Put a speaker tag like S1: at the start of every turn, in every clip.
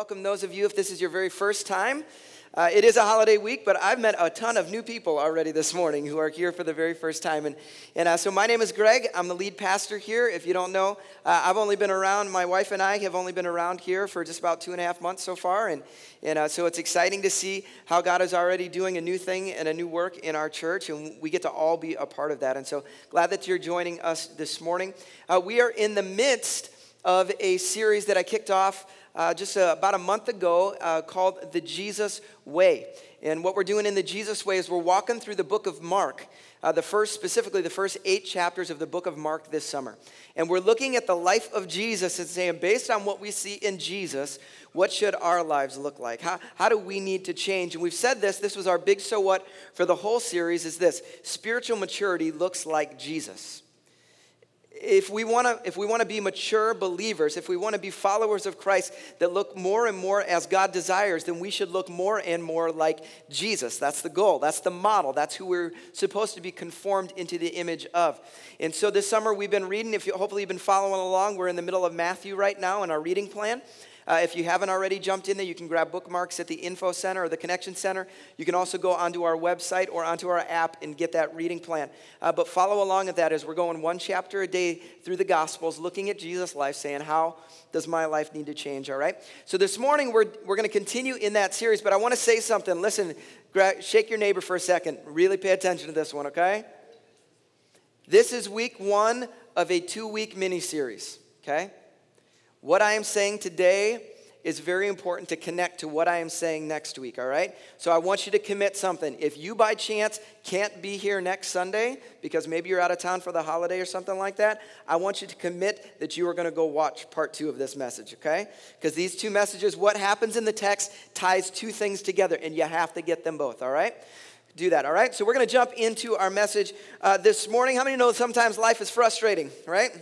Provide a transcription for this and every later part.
S1: welcome those of you if this is your very first time. Uh, it is a holiday week, but I've met a ton of new people already this morning who are here for the very first time. And, and uh, so my name is Greg. I'm the lead pastor here. If you don't know, uh, I've only been around, my wife and I have only been around here for just about two and a half months so far. And, and uh, so it's exciting to see how God is already doing a new thing and a new work in our church. And we get to all be a part of that. And so glad that you're joining us this morning. Uh, we are in the midst of a series that I kicked off uh, just uh, about a month ago uh, called The Jesus Way. And what we're doing in the Jesus Way is we're walking through the book of Mark, uh, the first, specifically the first eight chapters of the book of Mark this summer. And we're looking at the life of Jesus and saying, based on what we see in Jesus, what should our lives look like? How, how do we need to change? And we've said this, this was our big so what for the whole series is this spiritual maturity looks like Jesus if we want to if we want to be mature believers if we want to be followers of christ that look more and more as god desires then we should look more and more like jesus. That's the goal. That's the model. That's who we're supposed to be conformed into the image of. And so this summer we've been reading if you hopefully you've been following along we're in the middle of matthew right now in our reading plan uh, if you haven't already jumped in there, you can grab bookmarks at the Info Center or the Connection Center. You can also go onto our website or onto our app and get that reading plan. Uh, but follow along at that as we're going one chapter a day through the Gospels, looking at Jesus' life, saying, How does my life need to change? All right? So this morning, we're, we're going to continue in that series, but I want to say something. Listen, gra- shake your neighbor for a second. Really pay attention to this one, okay? This is week one of a two week mini series, okay? What I am saying today is very important to connect to what I am saying next week, all right? So I want you to commit something. If you by chance can't be here next Sunday because maybe you're out of town for the holiday or something like that, I want you to commit that you are going to go watch part two of this message, okay? Because these two messages, what happens in the text ties two things together, and you have to get them both, all right? Do that, all right? So we're going to jump into our message uh, this morning. How many know sometimes life is frustrating, right?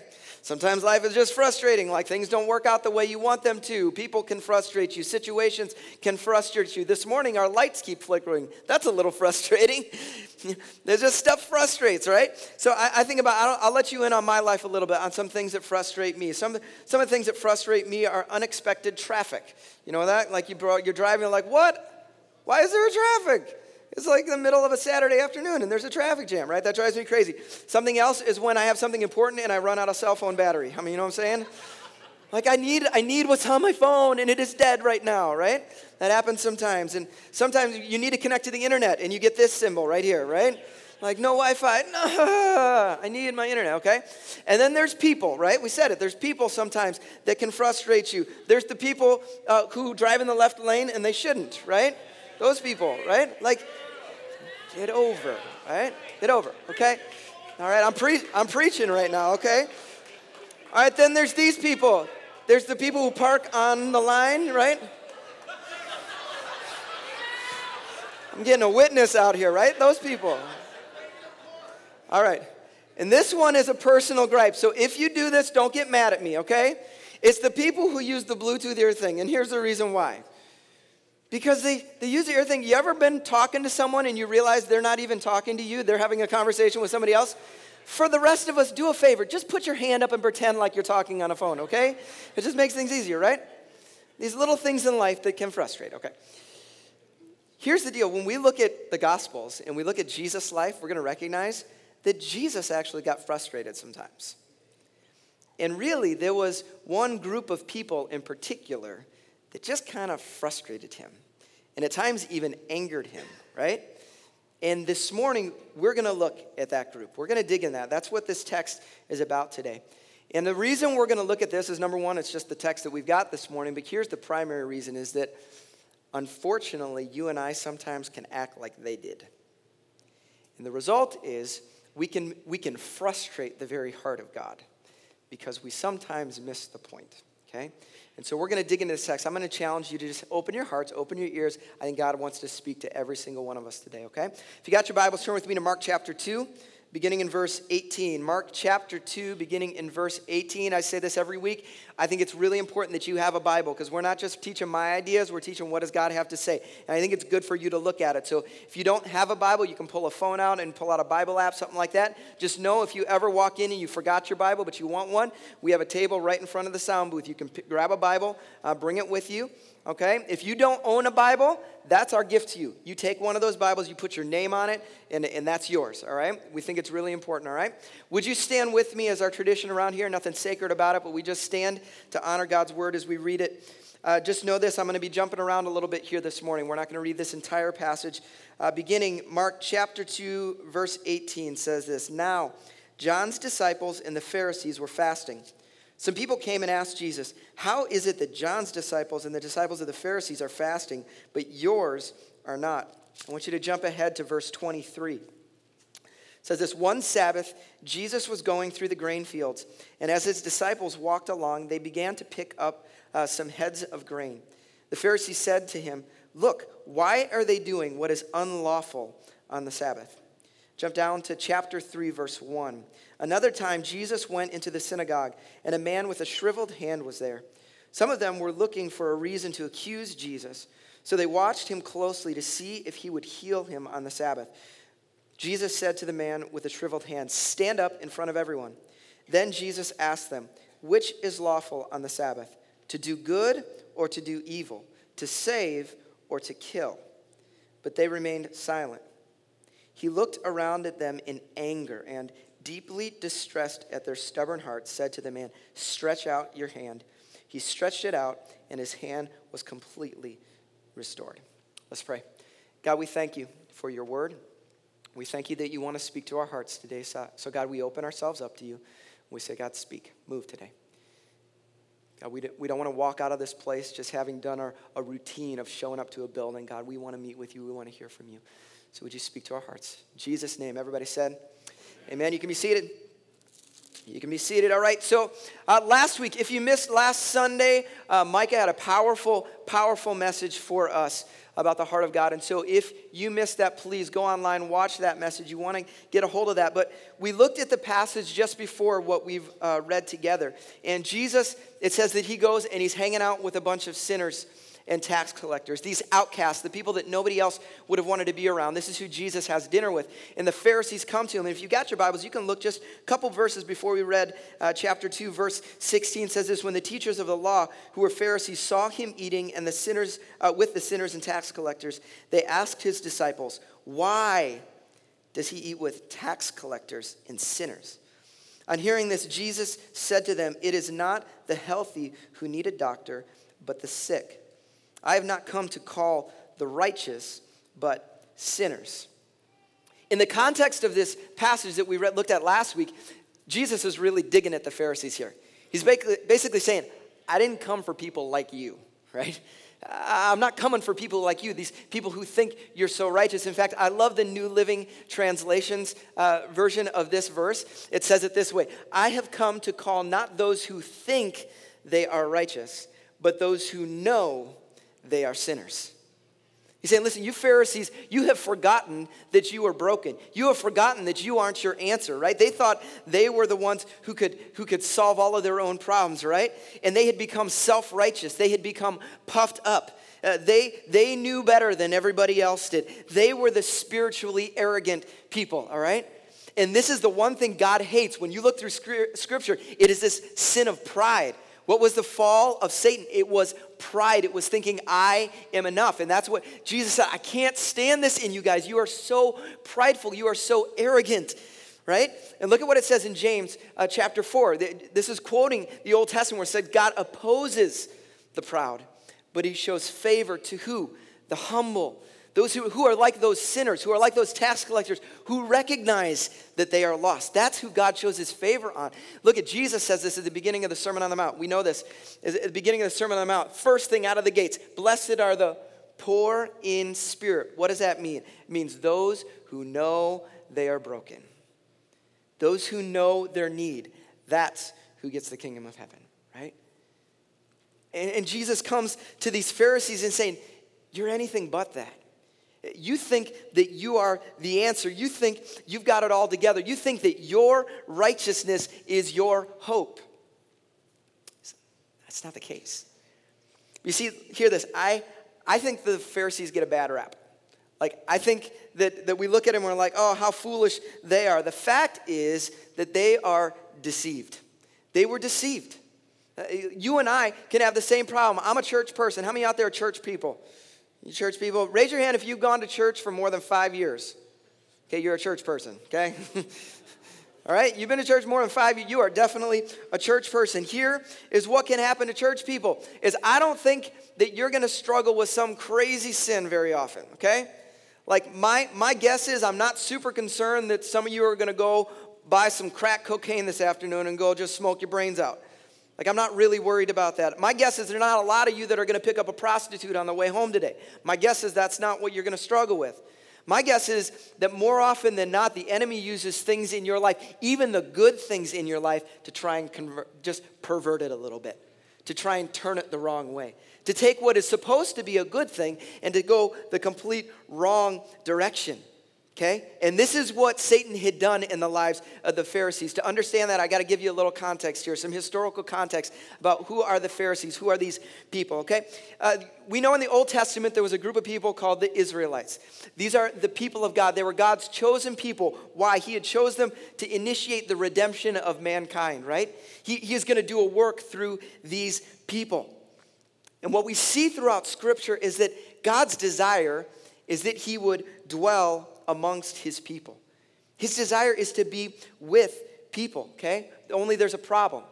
S1: Sometimes life is just frustrating, like things don't work out the way you want them to. People can frustrate you, situations can frustrate you. This morning, our lights keep flickering. That's a little frustrating. There's just stuff frustrates, right? So I, I think about, I'll, I'll, let you in on my life a little bit on some things that frustrate me. Some, some of the things that frustrate me are unexpected traffic. You know that? Like you brought, you're driving, like, what? Why is there a traffic? It's like the middle of a Saturday afternoon and there's a traffic jam, right? That drives me crazy. Something else is when I have something important and I run out of cell phone battery. I mean, you know what I'm saying? Like I need I need what's on my phone and it is dead right now, right? That happens sometimes. And sometimes you need to connect to the internet and you get this symbol right here, right? Like no Wi-Fi. No, I need my internet, okay? And then there's people, right? We said it. There's people sometimes that can frustrate you. There's the people uh, who drive in the left lane and they shouldn't, right? Those people, right? Like Get over, right? Get over, okay? All right, I'm, pre- I'm preaching right now, okay? All right, then there's these people. There's the people who park on the line, right? I'm getting a witness out here, right? Those people. All right. And this one is a personal gripe. So if you do this, don't get mad at me, okay? It's the people who use the Bluetooth ear thing, and here's the reason why. Because they, they use the ear thing. You ever been talking to someone and you realize they're not even talking to you? They're having a conversation with somebody else? For the rest of us, do a favor. Just put your hand up and pretend like you're talking on a phone, okay? It just makes things easier, right? These little things in life that can frustrate, okay? Here's the deal when we look at the Gospels and we look at Jesus' life, we're to recognize that Jesus actually got frustrated sometimes. And really, there was one group of people in particular that just kind of frustrated him and at times even angered him, right? And this morning, we're going to look at that group. We're going to dig in that. That's what this text is about today. And the reason we're going to look at this is number one, it's just the text that we've got this morning. But here's the primary reason is that unfortunately, you and I sometimes can act like they did. And the result is we can, we can frustrate the very heart of God because we sometimes miss the point, okay? And so we're going to dig into this text. I'm going to challenge you to just open your hearts, open your ears. I think God wants to speak to every single one of us today, okay? If you got your Bibles, turn with me to Mark chapter 2 beginning in verse 18. Mark chapter 2, beginning in verse 18. I say this every week. I think it's really important that you have a Bible because we're not just teaching my ideas, we're teaching what does God have to say. And I think it's good for you to look at it. So if you don't have a Bible, you can pull a phone out and pull out a Bible app, something like that. Just know if you ever walk in and you forgot your Bible, but you want one, we have a table right in front of the sound booth. You can p- grab a Bible, uh, bring it with you. Okay? If you don't own a Bible, that's our gift to you. You take one of those Bibles, you put your name on it, and, and that's yours, all right? We think it's really important, all right? Would you stand with me as our tradition around here? Nothing sacred about it, but we just stand to honor God's word as we read it. Uh, just know this I'm going to be jumping around a little bit here this morning. We're not going to read this entire passage. Uh, beginning, Mark chapter 2, verse 18 says this Now, John's disciples and the Pharisees were fasting. Some people came and asked Jesus, How is it that John's disciples and the disciples of the Pharisees are fasting, but yours are not? I want you to jump ahead to verse 23. It says this one Sabbath, Jesus was going through the grain fields, and as his disciples walked along, they began to pick up uh, some heads of grain. The Pharisees said to him, Look, why are they doing what is unlawful on the Sabbath? Jump down to chapter 3, verse 1. Another time, Jesus went into the synagogue, and a man with a shriveled hand was there. Some of them were looking for a reason to accuse Jesus, so they watched him closely to see if he would heal him on the Sabbath. Jesus said to the man with the shriveled hand, Stand up in front of everyone. Then Jesus asked them, Which is lawful on the Sabbath, to do good or to do evil, to save or to kill? But they remained silent. He looked around at them in anger and, deeply distressed at their stubborn hearts, said to the man, Stretch out your hand. He stretched it out, and his hand was completely restored. Let's pray. God, we thank you for your word. We thank you that you want to speak to our hearts today. So, so God, we open ourselves up to you. We say, God, speak, move today. God, we, do, we don't want to walk out of this place just having done our, a routine of showing up to a building. God, we want to meet with you. We want to hear from you. So would you speak to our hearts? In Jesus' name, everybody said, Amen. You can be seated. You can be seated. All right. So uh, last week, if you missed last Sunday, uh, Micah had a powerful, powerful message for us about the heart of God. And so if you missed that, please go online, watch that message. You want to get a hold of that. But we looked at the passage just before what we've uh, read together. And Jesus, it says that he goes and he's hanging out with a bunch of sinners and tax collectors, these outcasts, the people that nobody else would have wanted to be around. This is who Jesus has dinner with. And the Pharisees come to him. And if you got your Bibles, you can look just a couple verses before we read uh, chapter 2, verse 16 says this When the teachers of the law, who were Pharisees, saw him eating and the sinners uh, with the sinners and tax collectors, they asked his disciples, Why does he eat with tax collectors and sinners? On hearing this, Jesus said to them, It is not the healthy who need a doctor, but the sick. I have not come to call the righteous, but sinners. In the context of this passage that we read, looked at last week, Jesus is really digging at the Pharisees here. He's basically saying, I didn't come for people like you, right? I'm not coming for people like you, these people who think you're so righteous. In fact, I love the New Living Translations uh, version of this verse. It says it this way I have come to call not those who think they are righteous, but those who know they are sinners. He's saying, listen, you Pharisees, you have forgotten that you are broken. You have forgotten that you aren't your answer, right? They thought they were the ones who could, who could solve all of their own problems, right? And they had become self righteous, they had become puffed up. Uh, they, they knew better than everybody else did. They were the spiritually arrogant people, all right? And this is the one thing God hates. When you look through scripture, it is this sin of pride what was the fall of Satan? It was pride. It was thinking, I am enough. And that's what Jesus said I can't stand this in you guys. You are so prideful. You are so arrogant, right? And look at what it says in James uh, chapter 4. This is quoting the Old Testament where it said, God opposes the proud, but he shows favor to who? The humble. Those who, who are like those sinners, who are like those tax collectors, who recognize that they are lost. That's who God shows his favor on. Look at Jesus says this at the beginning of the Sermon on the Mount. We know this. At the beginning of the Sermon on the Mount, first thing out of the gates, blessed are the poor in spirit. What does that mean? It means those who know they are broken. Those who know their need. That's who gets the kingdom of heaven, right? And, and Jesus comes to these Pharisees and saying, You're anything but that. You think that you are the answer. You think you've got it all together. You think that your righteousness is your hope. That's not the case. You see, hear this. I, I think the Pharisees get a bad rap. Like, I think that, that we look at them and we're like, oh, how foolish they are. The fact is that they are deceived. They were deceived. Uh, you and I can have the same problem. I'm a church person. How many out there are church people? You church people, raise your hand if you've gone to church for more than five years. Okay, you're a church person, okay? All right, you've been to church more than five. You are definitely a church person. Here is what can happen to church people: is I don't think that you're going to struggle with some crazy sin very often. Okay, like my my guess is I'm not super concerned that some of you are going to go buy some crack cocaine this afternoon and go just smoke your brains out. Like, I'm not really worried about that. My guess is there are not a lot of you that are going to pick up a prostitute on the way home today. My guess is that's not what you're going to struggle with. My guess is that more often than not, the enemy uses things in your life, even the good things in your life, to try and convert, just pervert it a little bit, to try and turn it the wrong way, to take what is supposed to be a good thing and to go the complete wrong direction. Okay? And this is what Satan had done in the lives of the Pharisees. To understand that, I got to give you a little context here, some historical context about who are the Pharisees, who are these people, okay? Uh, we know in the Old Testament there was a group of people called the Israelites. These are the people of God. They were God's chosen people. Why? He had chose them to initiate the redemption of mankind, right? He, he is going to do a work through these people. And what we see throughout Scripture is that God's desire is that he would dwell amongst his people. His desire is to be with people, okay? Only there's a problem.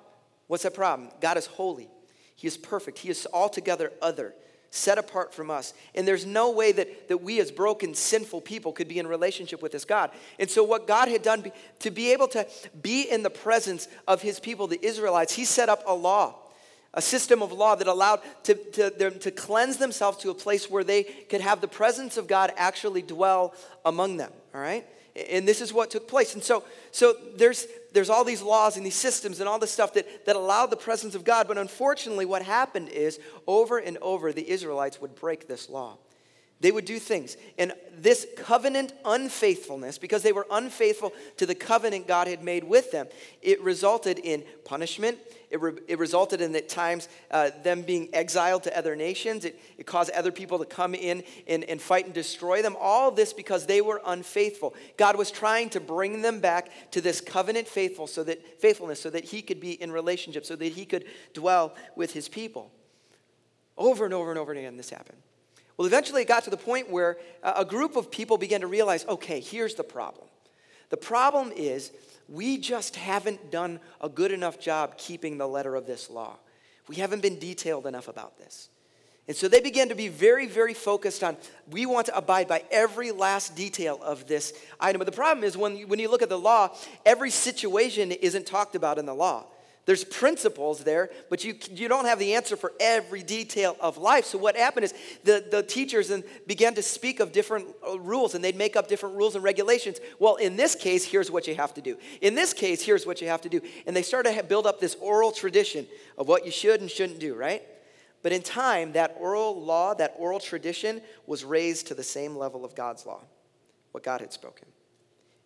S1: What's that problem? God is holy, He is perfect, He is altogether other, set apart from us. And there's no way that, that we, as broken, sinful people, could be in relationship with this God. And so, what God had done to be able to be in the presence of His people, the Israelites, He set up a law a system of law that allowed to, to, them to cleanse themselves to a place where they could have the presence of God actually dwell among them, all right? And this is what took place. And so, so there's, there's all these laws and these systems and all this stuff that, that allowed the presence of God. But unfortunately, what happened is over and over, the Israelites would break this law. They would do things. And this covenant unfaithfulness, because they were unfaithful to the covenant God had made with them, it resulted in punishment. It, re- it resulted in, at times, uh, them being exiled to other nations. It, it caused other people to come in and, and fight and destroy them. All this because they were unfaithful. God was trying to bring them back to this covenant faithful so that, faithfulness so that He could be in relationship, so that He could dwell with His people. Over and over and over again, this happened. Well, eventually it got to the point where a group of people began to realize okay, here's the problem. The problem is we just haven't done a good enough job keeping the letter of this law. We haven't been detailed enough about this. And so they began to be very, very focused on we want to abide by every last detail of this item. But the problem is when you, when you look at the law, every situation isn't talked about in the law. There's principles there, but you, you don't have the answer for every detail of life. So, what happened is the, the teachers and began to speak of different uh, rules and they'd make up different rules and regulations. Well, in this case, here's what you have to do. In this case, here's what you have to do. And they started to build up this oral tradition of what you should and shouldn't do, right? But in time, that oral law, that oral tradition was raised to the same level of God's law, what God had spoken.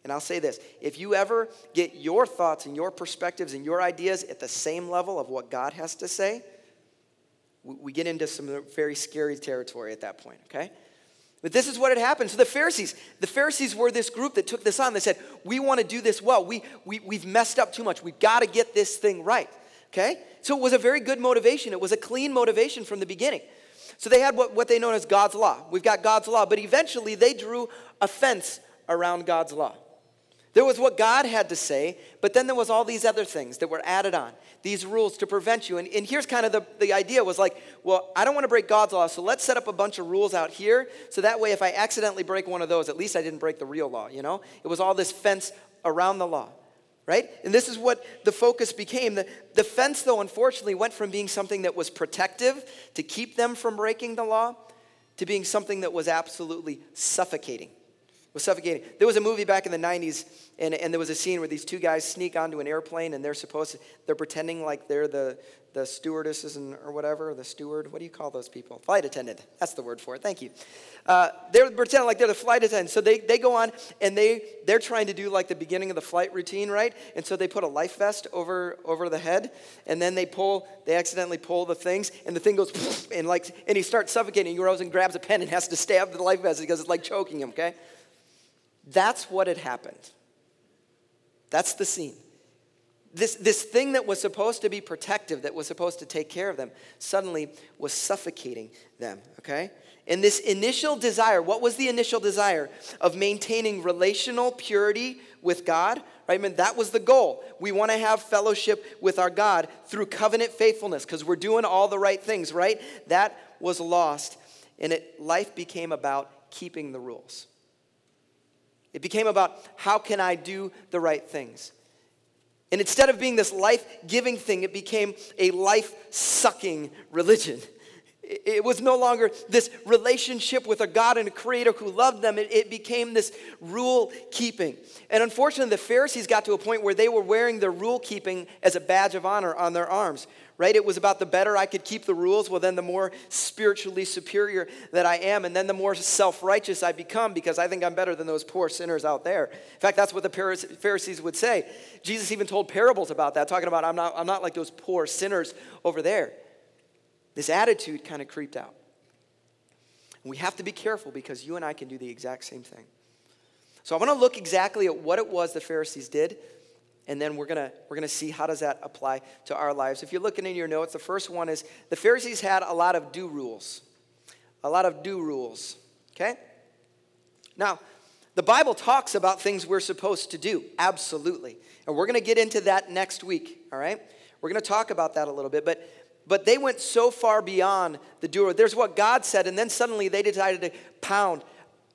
S1: And I'll say this if you ever get your thoughts and your perspectives and your ideas at the same level of what God has to say, we get into some very scary territory at that point, okay? But this is what had happened. So the Pharisees, the Pharisees were this group that took this on. They said, We want to do this well. We, we, we've messed up too much. We've got to get this thing right, okay? So it was a very good motivation. It was a clean motivation from the beginning. So they had what, what they know as God's law. We've got God's law. But eventually they drew a fence around God's law. There was what God had to say, but then there was all these other things that were added on, these rules to prevent you. And, and here's kind of the, the idea was like, well, I don't want to break God's law, so let's set up a bunch of rules out here. So that way, if I accidentally break one of those, at least I didn't break the real law, you know? It was all this fence around the law, right? And this is what the focus became. The, the fence, though, unfortunately, went from being something that was protective to keep them from breaking the law to being something that was absolutely suffocating was suffocating. There was a movie back in the 90s, and, and there was a scene where these two guys sneak onto an airplane and they're supposed to, they're pretending like they're the, the stewardesses and, or whatever, the steward. What do you call those people? Flight attendant. That's the word for it. Thank you. Uh, they're pretending like they're the flight attendant. So they, they go on and they, they're trying to do like the beginning of the flight routine, right? And so they put a life vest over, over the head and then they pull, they accidentally pull the things and the thing goes and like, and he starts suffocating. He goes and grabs a pen and has to stab the life vest because it's like choking him, okay? That's what had happened. That's the scene. this, this thing that was supposed to be protective, that was supposed to take care of them, suddenly was suffocating them, okay? And this initial desire, what was the initial desire? Of maintaining relational purity with God, right? I mean, that was the goal. We want to have fellowship with our God through covenant faithfulness because we're doing all the right things, right? That was lost. And it, life became about keeping the rules. It became about how can I do the right things? And instead of being this life giving thing, it became a life sucking religion. It was no longer this relationship with a God and a creator who loved them. It, became this rule keeping. And unfortunately, the Pharisees got to a point where they were wearing their rule keeping as a badge of honor on their arms, right? It was about the better I could keep the rules, well, then the more spiritually superior that I am, and then the more self righteous I become because I think I'm better than those poor sinners out there. In fact, that's what the Pharisees would say. Jesus even told parables about that, talking about, I'm not, I'm not like those poor sinners over there. This attitude kind of creeped out. We have to be careful because you and I can do the exact same thing. So I want to look exactly at what it was the Pharisees did, and then we're gonna we're gonna see how does that apply to our lives. If you're looking in your notes, the first one is the Pharisees had a lot of do rules. A lot of do rules, okay? Now, the Bible talks about things we're supposed to do, absolutely. And we're to get into that next week, all right? We're to talk about that a little bit, but but they went so far beyond the doer. There's what God said, and then suddenly they decided to pound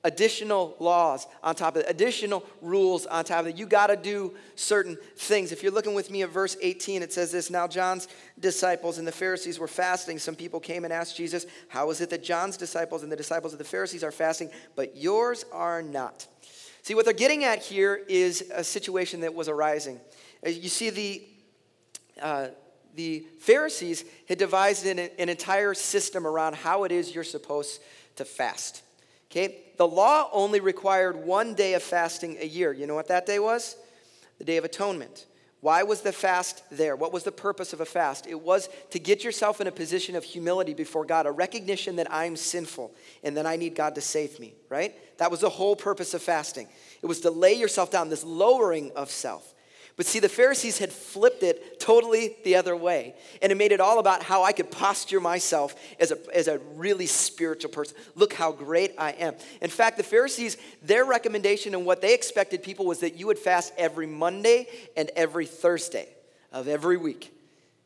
S1: additional laws on top of it, additional rules on top of it. You got to do certain things. If you're looking with me at verse 18, it says this Now John's disciples and the Pharisees were fasting. Some people came and asked Jesus, How is it that John's disciples and the disciples of the Pharisees are fasting, but yours are not? See, what they're getting at here is a situation that was arising. You see, the uh, the Pharisees had devised an, an entire system around how it is you're supposed to fast. Okay? The law only required one day of fasting a year. You know what that day was? The Day of Atonement. Why was the fast there? What was the purpose of a fast? It was to get yourself in a position of humility before God, a recognition that I'm sinful and that I need God to save me, right? That was the whole purpose of fasting. It was to lay yourself down, this lowering of self. But see, the Pharisees had flipped it totally the other way. And it made it all about how I could posture myself as a, as a really spiritual person. Look how great I am. In fact, the Pharisees, their recommendation and what they expected people was that you would fast every Monday and every Thursday of every week.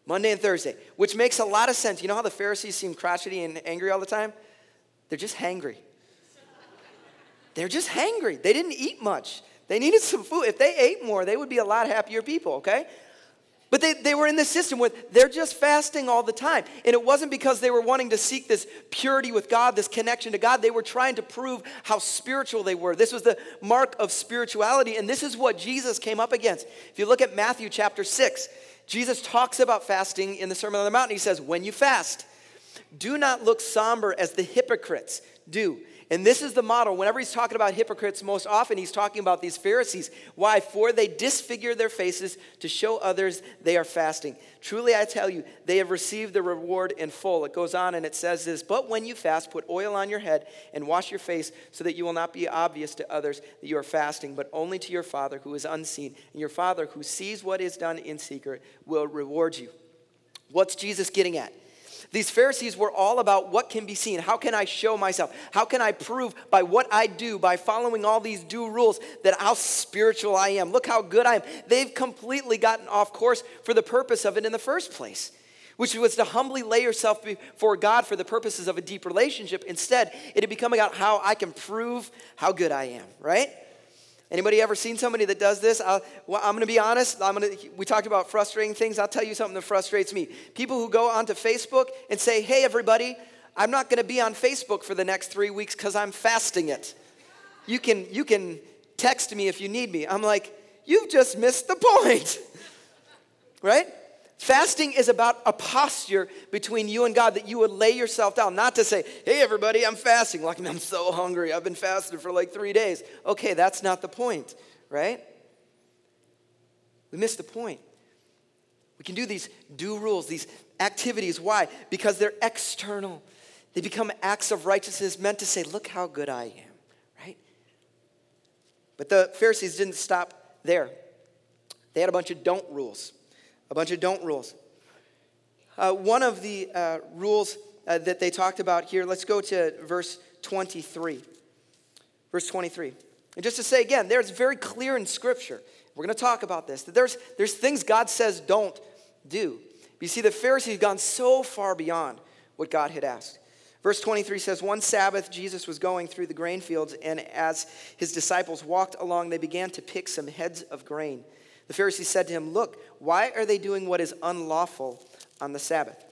S1: Monday and Thursday, which makes a lot of sense. You know how the Pharisees seem crotchety and angry all the time? They're just hangry. They're just hangry. They didn't eat much. They needed some food. If they ate more, they would be a lot happier people, okay? But they, they were in this system where they're just fasting all the time. And it wasn't because they were wanting to seek this purity with God, this connection to God. They were trying to prove how spiritual they were. This was the mark of spirituality. And this is what Jesus came up against. If you look at Matthew chapter 6, Jesus talks about fasting in the Sermon on the Mount. He says, When you fast, do not look somber as the hypocrites do. And this is the model. Whenever he's talking about hypocrites, most often he's talking about these Pharisees. Why? For they disfigure their faces to show others they are fasting. Truly, I tell you, they have received the reward in full. It goes on and it says this But when you fast, put oil on your head and wash your face so that you will not be obvious to others that you are fasting, but only to your Father who is unseen. And your Father who sees what is done in secret will reward you. What's Jesus getting at? These Pharisees were all about what can be seen. How can I show myself? How can I prove by what I do, by following all these do rules, that how spiritual I am? Look how good I am. They've completely gotten off course for the purpose of it in the first place which was to humbly lay yourself before God for the purposes of a deep relationship. Instead, it had become about how I can prove how good I am, right? Anybody ever seen somebody that does this? Well, I'm going to be honest. I'm going to, we talked about frustrating things. I'll tell you something that frustrates me. People who go onto Facebook and say, hey, everybody, I'm not going to be on Facebook for the next three weeks because I'm fasting it. You can, you can text me if you need me. I'm like, you've just missed the point. right? Fasting is about a posture between you and God that you would lay yourself down, not to say, hey, everybody, I'm fasting. Like, I'm so hungry. I've been fasting for like three days. Okay, that's not the point, right? We miss the point. We can do these do rules, these activities. Why? Because they're external. They become acts of righteousness meant to say, look how good I am, right? But the Pharisees didn't stop there. They had a bunch of don't rules. A bunch of don't rules. Uh, one of the uh, rules uh, that they talked about here, let's go to verse 23. Verse 23. And just to say again, there's very clear in Scripture, we're going to talk about this, that there's, there's things God says don't do. You see, the Pharisees gone so far beyond what God had asked. Verse 23 says, One Sabbath, Jesus was going through the grain fields, and as his disciples walked along, they began to pick some heads of grain. The Pharisees said to him, Look, why are they doing what is unlawful on the Sabbath?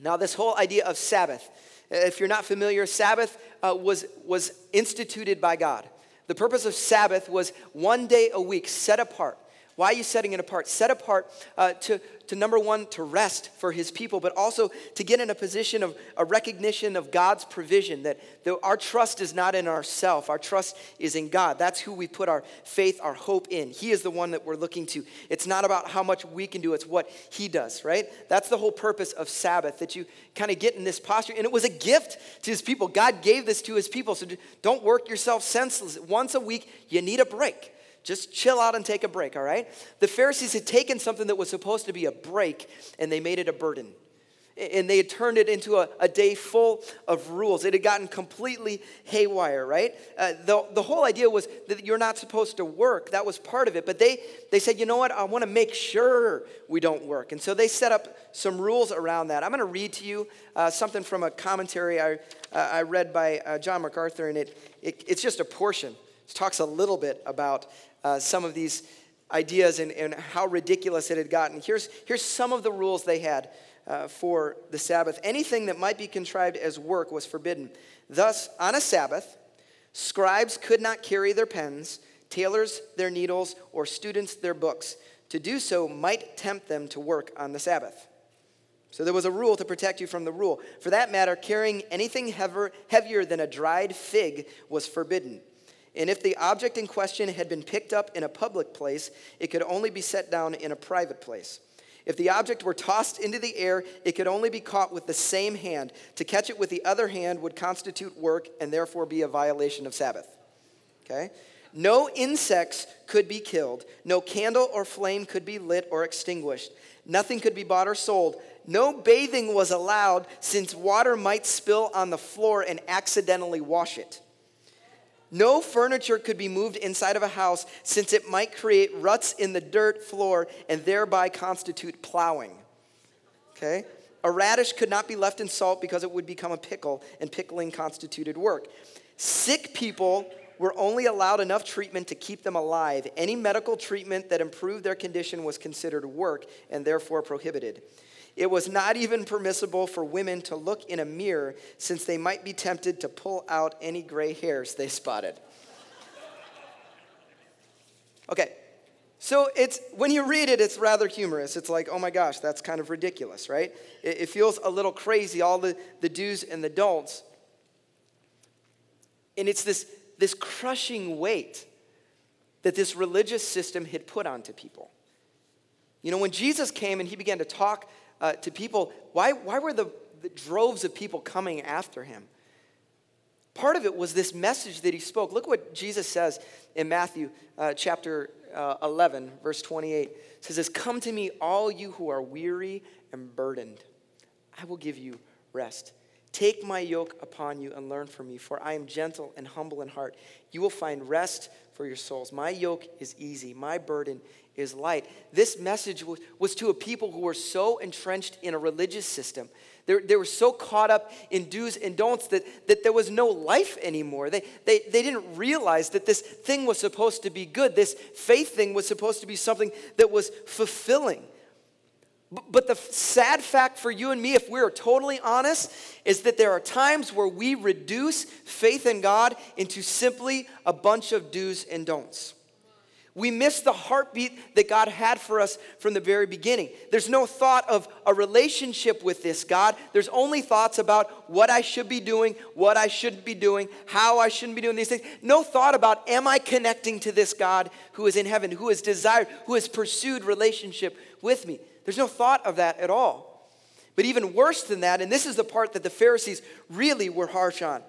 S1: Now, this whole idea of Sabbath, if you're not familiar, Sabbath uh, was, was instituted by God. The purpose of Sabbath was one day a week set apart. Why are you setting it apart? Set apart uh, to, to number one, to rest for his people, but also to get in a position of a recognition of God's provision, that our trust is not in ourself, our trust is in God. That's who we put our faith, our hope in. He is the one that we're looking to. It's not about how much we can do, it's what he does, right? That's the whole purpose of Sabbath, that you kind of get in this posture. And it was a gift to his people. God gave this to his people. So don't work yourself senseless. Once a week, you need a break. Just chill out and take a break, all right? The Pharisees had taken something that was supposed to be a break and they made it a burden. And they had turned it into a, a day full of rules. It had gotten completely haywire, right? Uh, the, the whole idea was that you're not supposed to work. That was part of it. But they, they said, you know what? I want to make sure we don't work. And so they set up some rules around that. I'm going to read to you uh, something from a commentary I, uh, I read by uh, John MacArthur, and it, it, it's just a portion. It talks a little bit about uh, some of these ideas and, and how ridiculous it had gotten. Here's, here's some of the rules they had uh, for the Sabbath. Anything that might be contrived as work was forbidden. Thus, on a Sabbath, scribes could not carry their pens, tailors their needles, or students their books. To do so might tempt them to work on the Sabbath. So there was a rule to protect you from the rule. For that matter, carrying anything heavier than a dried fig was forbidden. And if the object in question had been picked up in a public place, it could only be set down in a private place. If the object were tossed into the air, it could only be caught with the same hand. To catch it with the other hand would constitute work and therefore be a violation of Sabbath. Okay? No insects could be killed. No candle or flame could be lit or extinguished. Nothing could be bought or sold. No bathing was allowed since water might spill on the floor and accidentally wash it. No furniture could be moved inside of a house since it might create ruts in the dirt floor and thereby constitute plowing. Okay? A radish could not be left in salt because it would become a pickle, and pickling constituted work. Sick people were only allowed enough treatment to keep them alive. Any medical treatment that improved their condition was considered work and therefore prohibited. It was not even permissible for women to look in a mirror since they might be tempted to pull out any gray hairs they spotted. Okay, so it's when you read it, it's rather humorous. It's like, oh my gosh, that's kind of ridiculous, right? It, it feels a little crazy, all the, the do's and the don'ts. And it's this, this crushing weight that this religious system had put onto people. You know, when Jesus came and he began to talk uh, to people, why, why were the, the droves of people coming after him? Part of it was this message that he spoke. Look what Jesus says in Matthew uh, chapter uh, 11, verse 28. It says, Come to me, all you who are weary and burdened. I will give you rest. Take my yoke upon you and learn from me, for I am gentle and humble in heart. You will find rest for your souls. My yoke is easy, my burden is light. This message was, to a people who were so entrenched in a religious system. They, they were so caught up in do's and don'ts that, that there was no life anymore. They, they, they didn't realize that this thing was supposed to be good. This faith thing was supposed to be something that was fulfilling. But the sad fact for you and me, if we're totally honest, is that there are times where we reduce faith in God into simply a bunch of do's and don'ts. We miss the heartbeat that God had for us from the very beginning. There's no thought of a relationship with this God. There's only thoughts about what I should be doing, what I shouldn't be doing, how I shouldn't be doing these things. No thought about, am I connecting to this God who is in heaven, who has desired, who has pursued relationship with me? There's no thought of that at all. But even worse than that, and this is the part that the Pharisees really were harsh on,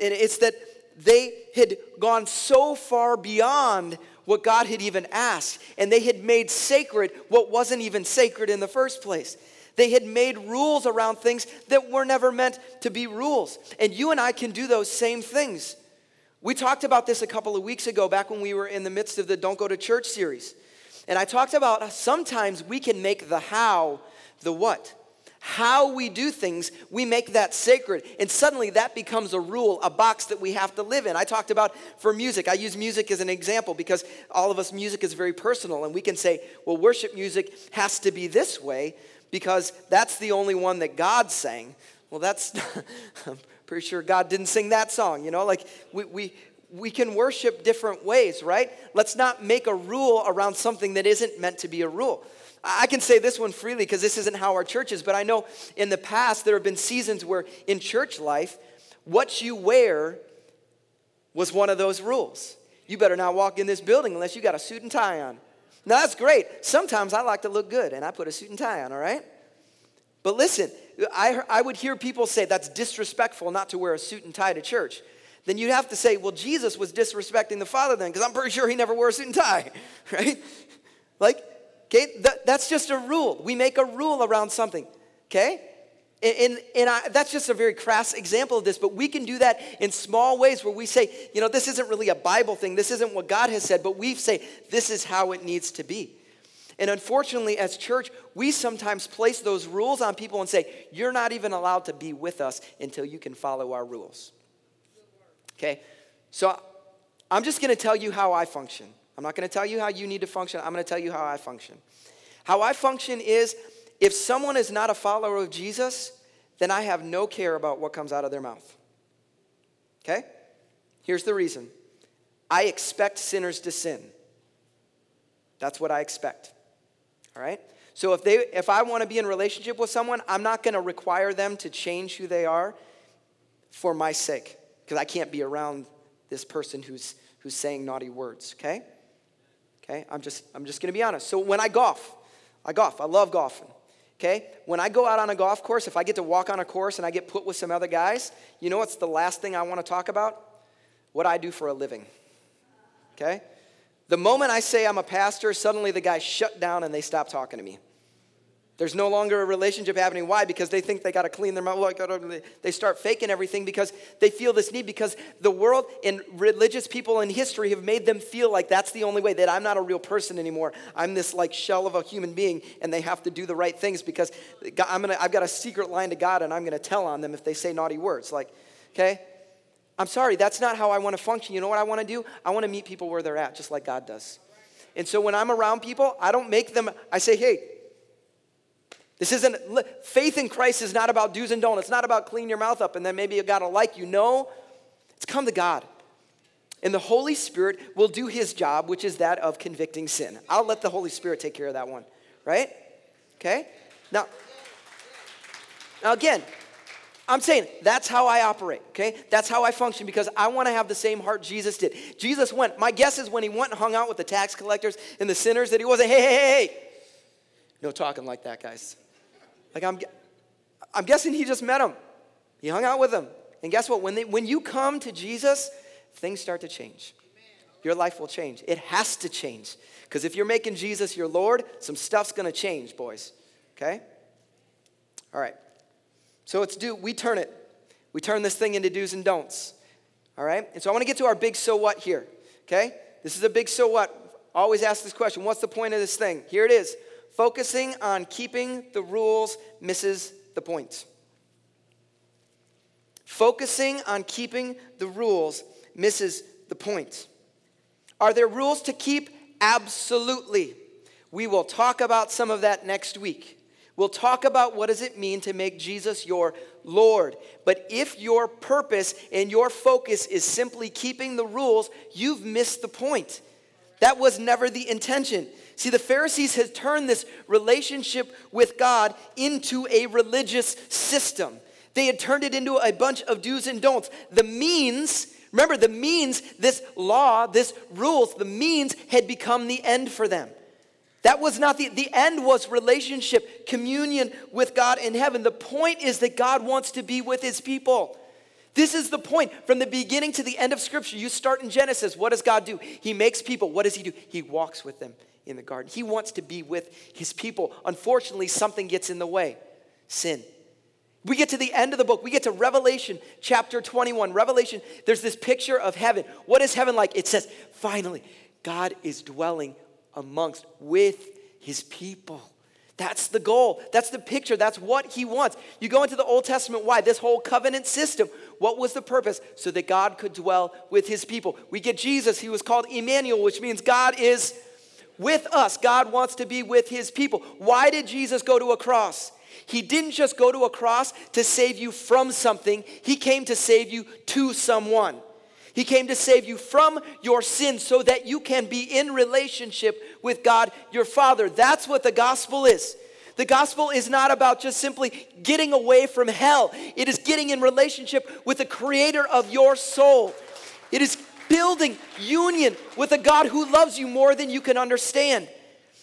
S1: and it's that they had gone so far beyond what God had even asked, and they had made sacred what wasn't even sacred in the first place. They had made rules around things that were never meant to be rules. And you and I can do those same things. We talked about this a couple of weeks ago, back when we were in the midst of the Don't Go to Church series. And I talked about sometimes we can make the how the what. How we do things, we make that sacred. And suddenly that becomes a rule, a box that we have to live in. I talked about for music. I use music as an example because all of us, music is very personal. And we can say, well, worship music has to be this way because that's the only one that God sang. Well, that's, I'm pretty sure God didn't sing that song, you know? Like, we, we, we can worship different ways, right? Let's not make a rule around something that isn't meant to be a rule. I can say this one freely because this isn't how our church is, but I know in the past there have been seasons where in church life, what you wear was one of those rules. You better not walk in this building unless you got a suit and tie on. Now, that's great. Sometimes I like to look good and I put a suit and tie on, all right? But listen, I, I would hear people say that's disrespectful not to wear a suit and tie to church. Then you'd have to say, well, Jesus was disrespecting the Father then, because I'm pretty sure he never wore a suit and tie, right? Like, okay, that, that's just a rule. We make a rule around something, okay? And, and I, that's just a very crass example of this, but we can do that in small ways where we say, you know, this isn't really a Bible thing. This isn't what God has said, but we say, this is how it needs to be. And unfortunately, as church, we sometimes place those rules on people and say, you're not even allowed to be with us until you can follow our rules. Okay? So I'm just going to tell you how I function. I'm not going to tell you how you need to function. I'm going to tell you how I function. How I function is if someone is not a follower of Jesus, then I have no care about what comes out of their mouth. Okay? Here's the reason I expect sinners to sin. That's what I expect. All right? So if they if I want to be in relationship with someone, I'm not going to require them to change who they are for my sake because I can't be around this person who's who's saying naughty words, okay? Okay? I'm just I'm just to be honest. So when I golf, I golf. I love golfing. Okay? When I go out on a golf course, if I get to walk on a course and I get put with some other guys, you know what's the last thing I want to talk about? What I do for a living. Okay? The moment I say I'm a pastor, suddenly the guys shut down and they stop talking to me. There's no longer a relationship happening. Why? Because they think they got to clean their mouth. They start faking everything because they feel this need. Because the world and religious people in history have made them feel like that's the only way. That I'm not a real person anymore. I'm this like shell of a human being, and they have to do the right things because I'm gonna. I've got a secret line to God, and I'm gonna tell on them if they say naughty words. Like, okay, I'm sorry. That's not how I want to function. You know what I want to do? I want to meet people where they're at, just like God does. And so when I'm around people, I don't make them. I say, hey this isn't, faith in Christ is not about do's and don'ts. It's not about clean your mouth up and then maybe God will like you. No, it's come to God. And the Holy Spirit will do his job, which is that of convicting sin. I'll let the Holy Spirit take care of that one, right? Okay? Now, now again, I'm saying that's how I operate, okay? That's how I function because I want to have the same heart Jesus did. Jesus went, my guess is when he went and hung out with the tax collectors and the sinners, that he wasn't, hey, hey, hey, hey. No talking like that, guys. Like I'm, I'm guessing he just met him. He hung out with him. And guess what? When, they, when you come to Jesus, things start to change. Your life will change. It has to change. Because if you're making Jesus your Lord, some stuff's going to change, boys. Okay? All right. So it's do, we turn it. We turn this thing into do's and don'ts. All right? And so I want to get to our big so what here. Okay? This is a big so what. Always ask this question what's the point of this thing? Here it is Focusing on keeping the rules misses the point. Focusing on keeping the rules misses the point. Are there rules to keep? Absolutely. We will talk about some of that next week. We'll talk about what does it mean to make Jesus your Lord. But if your purpose and your focus is simply keeping the rules, you've missed the point. That was never the intention. See, the Pharisees had turned this relationship with God into a religious system. They had turned it into a bunch of do's and don'ts. The means, remember, the means, this law, this rules, the means had become the end for them. That was not the, the end was relationship, communion with God in heaven. The point is that God wants to be with his people. This is the point. From the beginning to the end of Scripture, you start in Genesis. What does God do? He makes people. What does He do? He walks with them in the garden. He wants to be with His people. Unfortunately, something gets in the way sin. We get to the end of the book. We get to Revelation chapter 21. Revelation, there's this picture of heaven. What is heaven like? It says, finally, God is dwelling amongst, with his people. That's the goal. That's the picture. That's what he wants. You go into the Old Testament, why? This whole covenant system. What was the purpose? So that God could dwell with his people. We get Jesus. He was called Emmanuel, which means God is with us. God wants to be with his people. Why did Jesus go to a cross? He didn't just go to a cross to save you from something, He came to save you to someone. He came to save you from your sins so that you can be in relationship with God your Father. That's what the gospel is. The gospel is not about just simply getting away from hell, it is getting in relationship with the creator of your soul. It is building union with a God who loves you more than you can understand.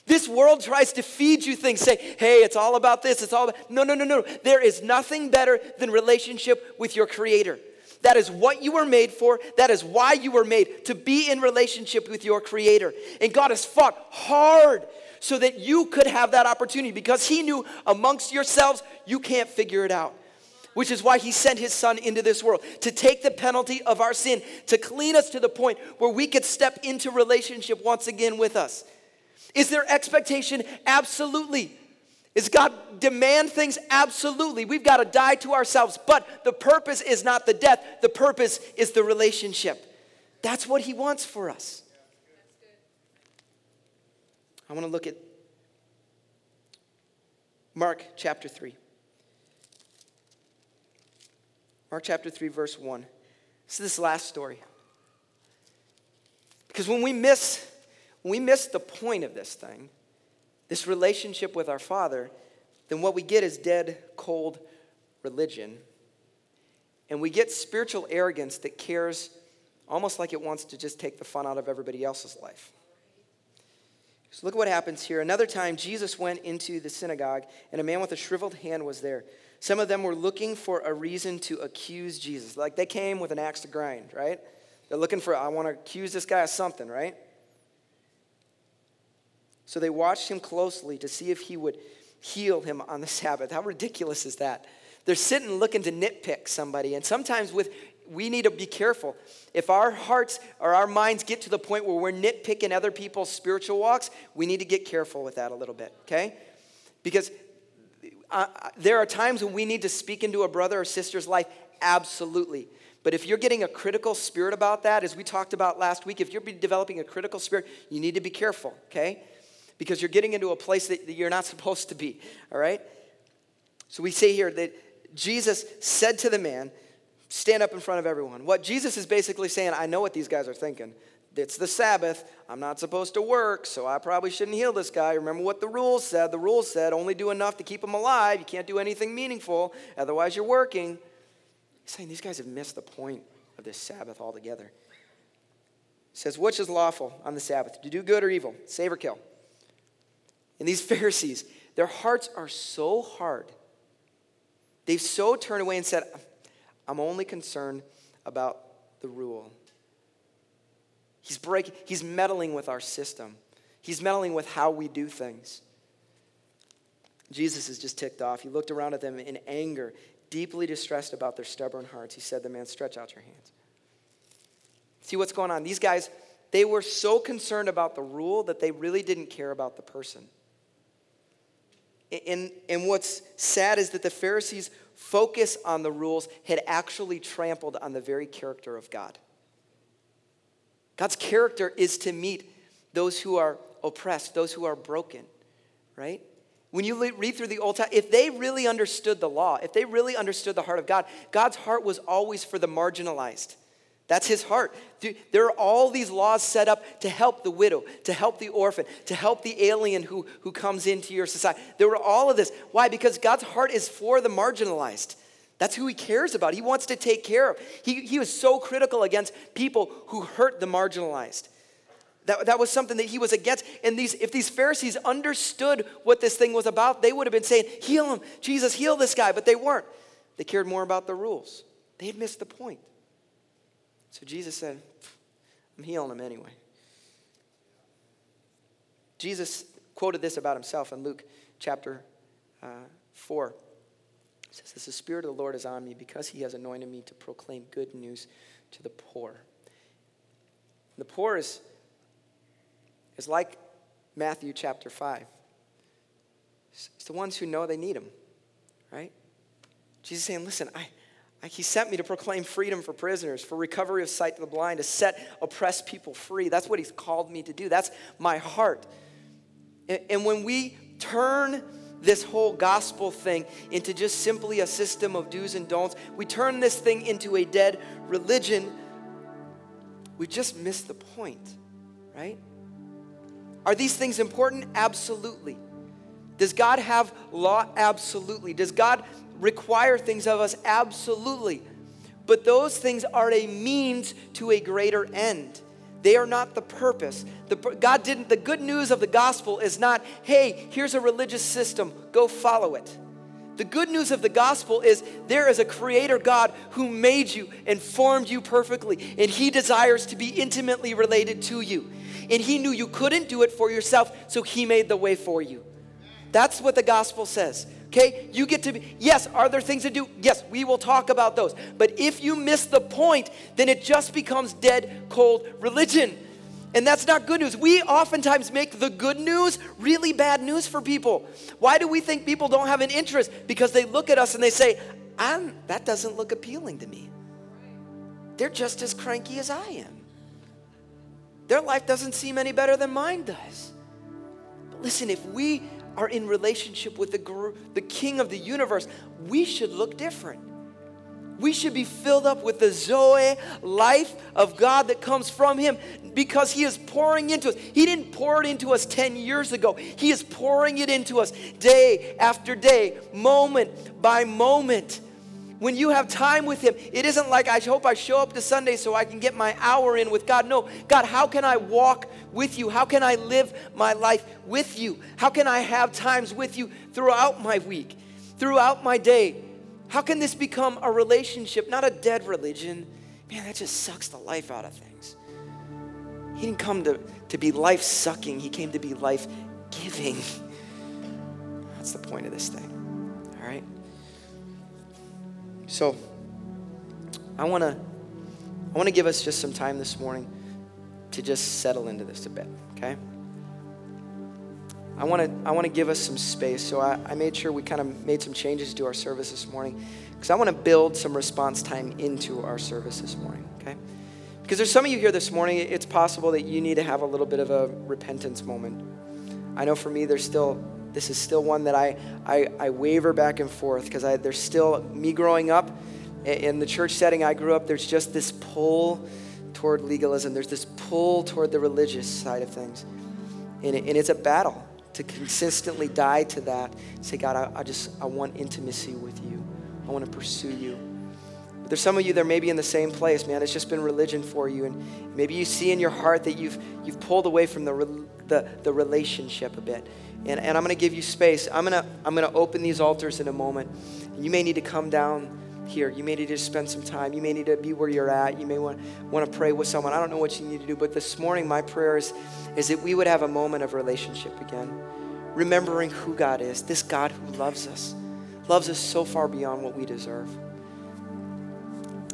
S1: This world tries to feed you things, say, hey, it's all about this, it's all about. No, no, no, no. There is nothing better than relationship with your Creator. That is what you were made for. That is why you were made to be in relationship with your Creator. And God has fought hard so that you could have that opportunity because He knew amongst yourselves you can't figure it out. Which is why He sent His Son into this world to take the penalty of our sin, to clean us to the point where we could step into relationship once again with us. Is there expectation? Absolutely. Is God demand things? Absolutely. We've got to die to ourselves. But the purpose is not the death, the purpose is the relationship. That's what He wants for us. I want to look at Mark chapter 3. Mark chapter 3, verse 1. This is this last story. Because when we miss when we miss the point of this thing, this relationship with our Father, then what we get is dead, cold religion. And we get spiritual arrogance that cares almost like it wants to just take the fun out of everybody else's life. So look at what happens here. Another time, Jesus went into the synagogue, and a man with a shriveled hand was there. Some of them were looking for a reason to accuse Jesus. Like they came with an axe to grind, right? They're looking for, I want to accuse this guy of something, right? So they watched him closely to see if he would heal him on the Sabbath. How ridiculous is that? They're sitting looking to nitpick somebody. And sometimes with we need to be careful. If our hearts or our minds get to the point where we're nitpicking other people's spiritual walks, we need to get careful with that a little bit, okay? Because there are times when we need to speak into a brother or sister's life, absolutely. But if you're getting a critical spirit about that, as we talked about last week, if you're developing a critical spirit, you need to be careful, okay? because you're getting into a place that you're not supposed to be, all right? So we say here that Jesus said to the man, Stand up in front of everyone. What Jesus is basically saying, I know what these guys are thinking. It's the Sabbath. I'm not supposed to work, so I probably shouldn't heal this guy. Remember what the rules said. The rules said only do enough to keep him alive. You can't do anything meaningful, otherwise, you're working. He's saying these guys have missed the point of this Sabbath altogether. He says, Which is lawful on the Sabbath, to do good or evil, save or kill? And these Pharisees, their hearts are so hard. They've so turned away and said, I'm only concerned about the rule. He's breaking, he's meddling with our system. He's meddling with how we do things. Jesus is just ticked off. He looked around at them in anger, deeply distressed about their stubborn hearts. He said, The man, stretch out your hands. See what's going on? These guys, they were so concerned about the rule that they really didn't care about the person. And, and what's sad is that the Pharisees' focus on the rules had actually trampled on the very character of God. God's character is to meet those who are oppressed, those who are broken, right? When you read through the Old Testament, if they really understood the law, if they really understood the heart of God, God's heart was always for the marginalized. That's his heart. There are all these laws set up to help the widow, to help the orphan, to help the alien who, who comes into your society. There were all of this. Why? Because God's heart is for the marginalized. That's who he cares about. He wants to take care of. He, he was so critical against people who hurt the marginalized. That, that was something that he was against. And these, if these Pharisees understood what this thing was about, they would have been saying, Heal him, Jesus, heal this guy. But they weren't. They cared more about the rules. They had missed the point. So Jesus said, I'm healing them anyway. Jesus quoted this about himself in Luke chapter uh, 4. He says, The Spirit of the Lord is on me because he has anointed me to proclaim good news to the poor. The poor is, is like Matthew chapter 5. It's the ones who know they need him, right? Jesus saying, Listen, I, I, he sent me to proclaim freedom for prisoners, for recovery of sight to the blind, to set oppressed people free. That's what he's called me to do. That's my heart. And, and when we turn this whole gospel thing into just simply a system of do's and don'ts, we turn this thing into a dead religion, we just miss the point, right? Are these things important? Absolutely. Does God have law? Absolutely. Does God require things of us? Absolutely. But those things are a means to a greater end. They are not the purpose. The, God didn't, the good news of the gospel is not, hey, here's a religious system, go follow it. The good news of the gospel is there is a creator God who made you and formed you perfectly, and he desires to be intimately related to you. And he knew you couldn't do it for yourself, so he made the way for you. That's what the gospel says. Okay? You get to be, yes, are there things to do? Yes, we will talk about those. But if you miss the point, then it just becomes dead, cold religion. And that's not good news. We oftentimes make the good news really bad news for people. Why do we think people don't have an interest? Because they look at us and they say, that doesn't look appealing to me. They're just as cranky as I am. Their life doesn't seem any better than mine does. But listen, if we are in relationship with the, guru, the King of the universe, we should look different. We should be filled up with the Zoe life of God that comes from Him because He is pouring into us. He didn't pour it into us 10 years ago, He is pouring it into us day after day, moment by moment when you have time with Him, it isn't like I hope I show up to Sunday so I can get my hour in with God. No, God, how can I walk with you? How can I live my life with you? How can I have times with you throughout my week, throughout my day? How can this become a relationship, not a dead religion? Man, that just sucks the life out of things. He didn't come to, to be life sucking, He came to be life giving. That's the point of this thing. All right? So, I want to I want to give us just some time this morning to just settle into this a bit, okay? I want to I want to give us some space. So I, I made sure we kind of made some changes to our service this morning because I want to build some response time into our service this morning, okay? Because there's some of you here this morning, it's possible that you need to have a little bit of a repentance moment. I know for me, there's still this is still one that I, I, I waver back and forth because there's still me growing up in the church setting I grew up, there's just this pull toward legalism. There's this pull toward the religious side of things. And, it, and it's a battle to consistently die to that. Say, God, I, I just, I want intimacy with you. I want to pursue you. There's some of you that may be in the same place, man. It's just been religion for you. And maybe you see in your heart that you've, you've pulled away from the, the, the relationship a bit. And, and I'm going to give you space. I'm going to I'm going to open these altars in a moment. You may need to come down here. You may need to spend some time. You may need to be where you're at. You may want, want to pray with someone. I don't know what you need to do, but this morning, my prayer is, is that we would have a moment of relationship again, remembering who God is, this God who loves us, loves us so far beyond what we deserve.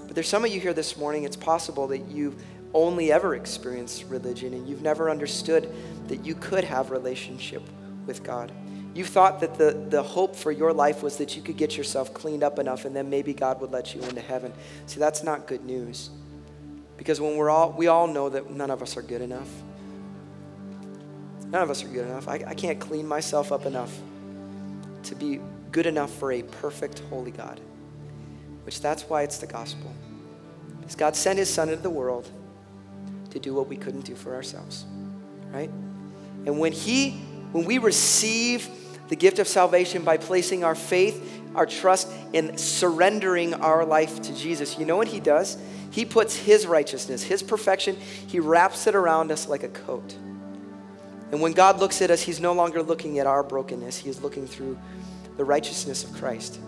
S1: But there's some of you here this morning, it's possible that you've only ever experienced religion and you've never understood that you could have relationship with God. You thought that the, the hope for your life was that you could get yourself cleaned up enough and then maybe God would let you into heaven. See, that's not good news. Because when we're all, we all know that none of us are good enough. None of us are good enough. I, I can't clean myself up enough to be good enough for a perfect, holy God. Which that's why it's the gospel. Because God sent his son into the world to do what we couldn't do for ourselves. Right? And when he when we receive the gift of salvation by placing our faith, our trust, in surrendering our life to Jesus, you know what He does? He puts His righteousness, His perfection, He wraps it around us like a coat. And when God looks at us, He's no longer looking at our brokenness, He is looking through the righteousness of Christ.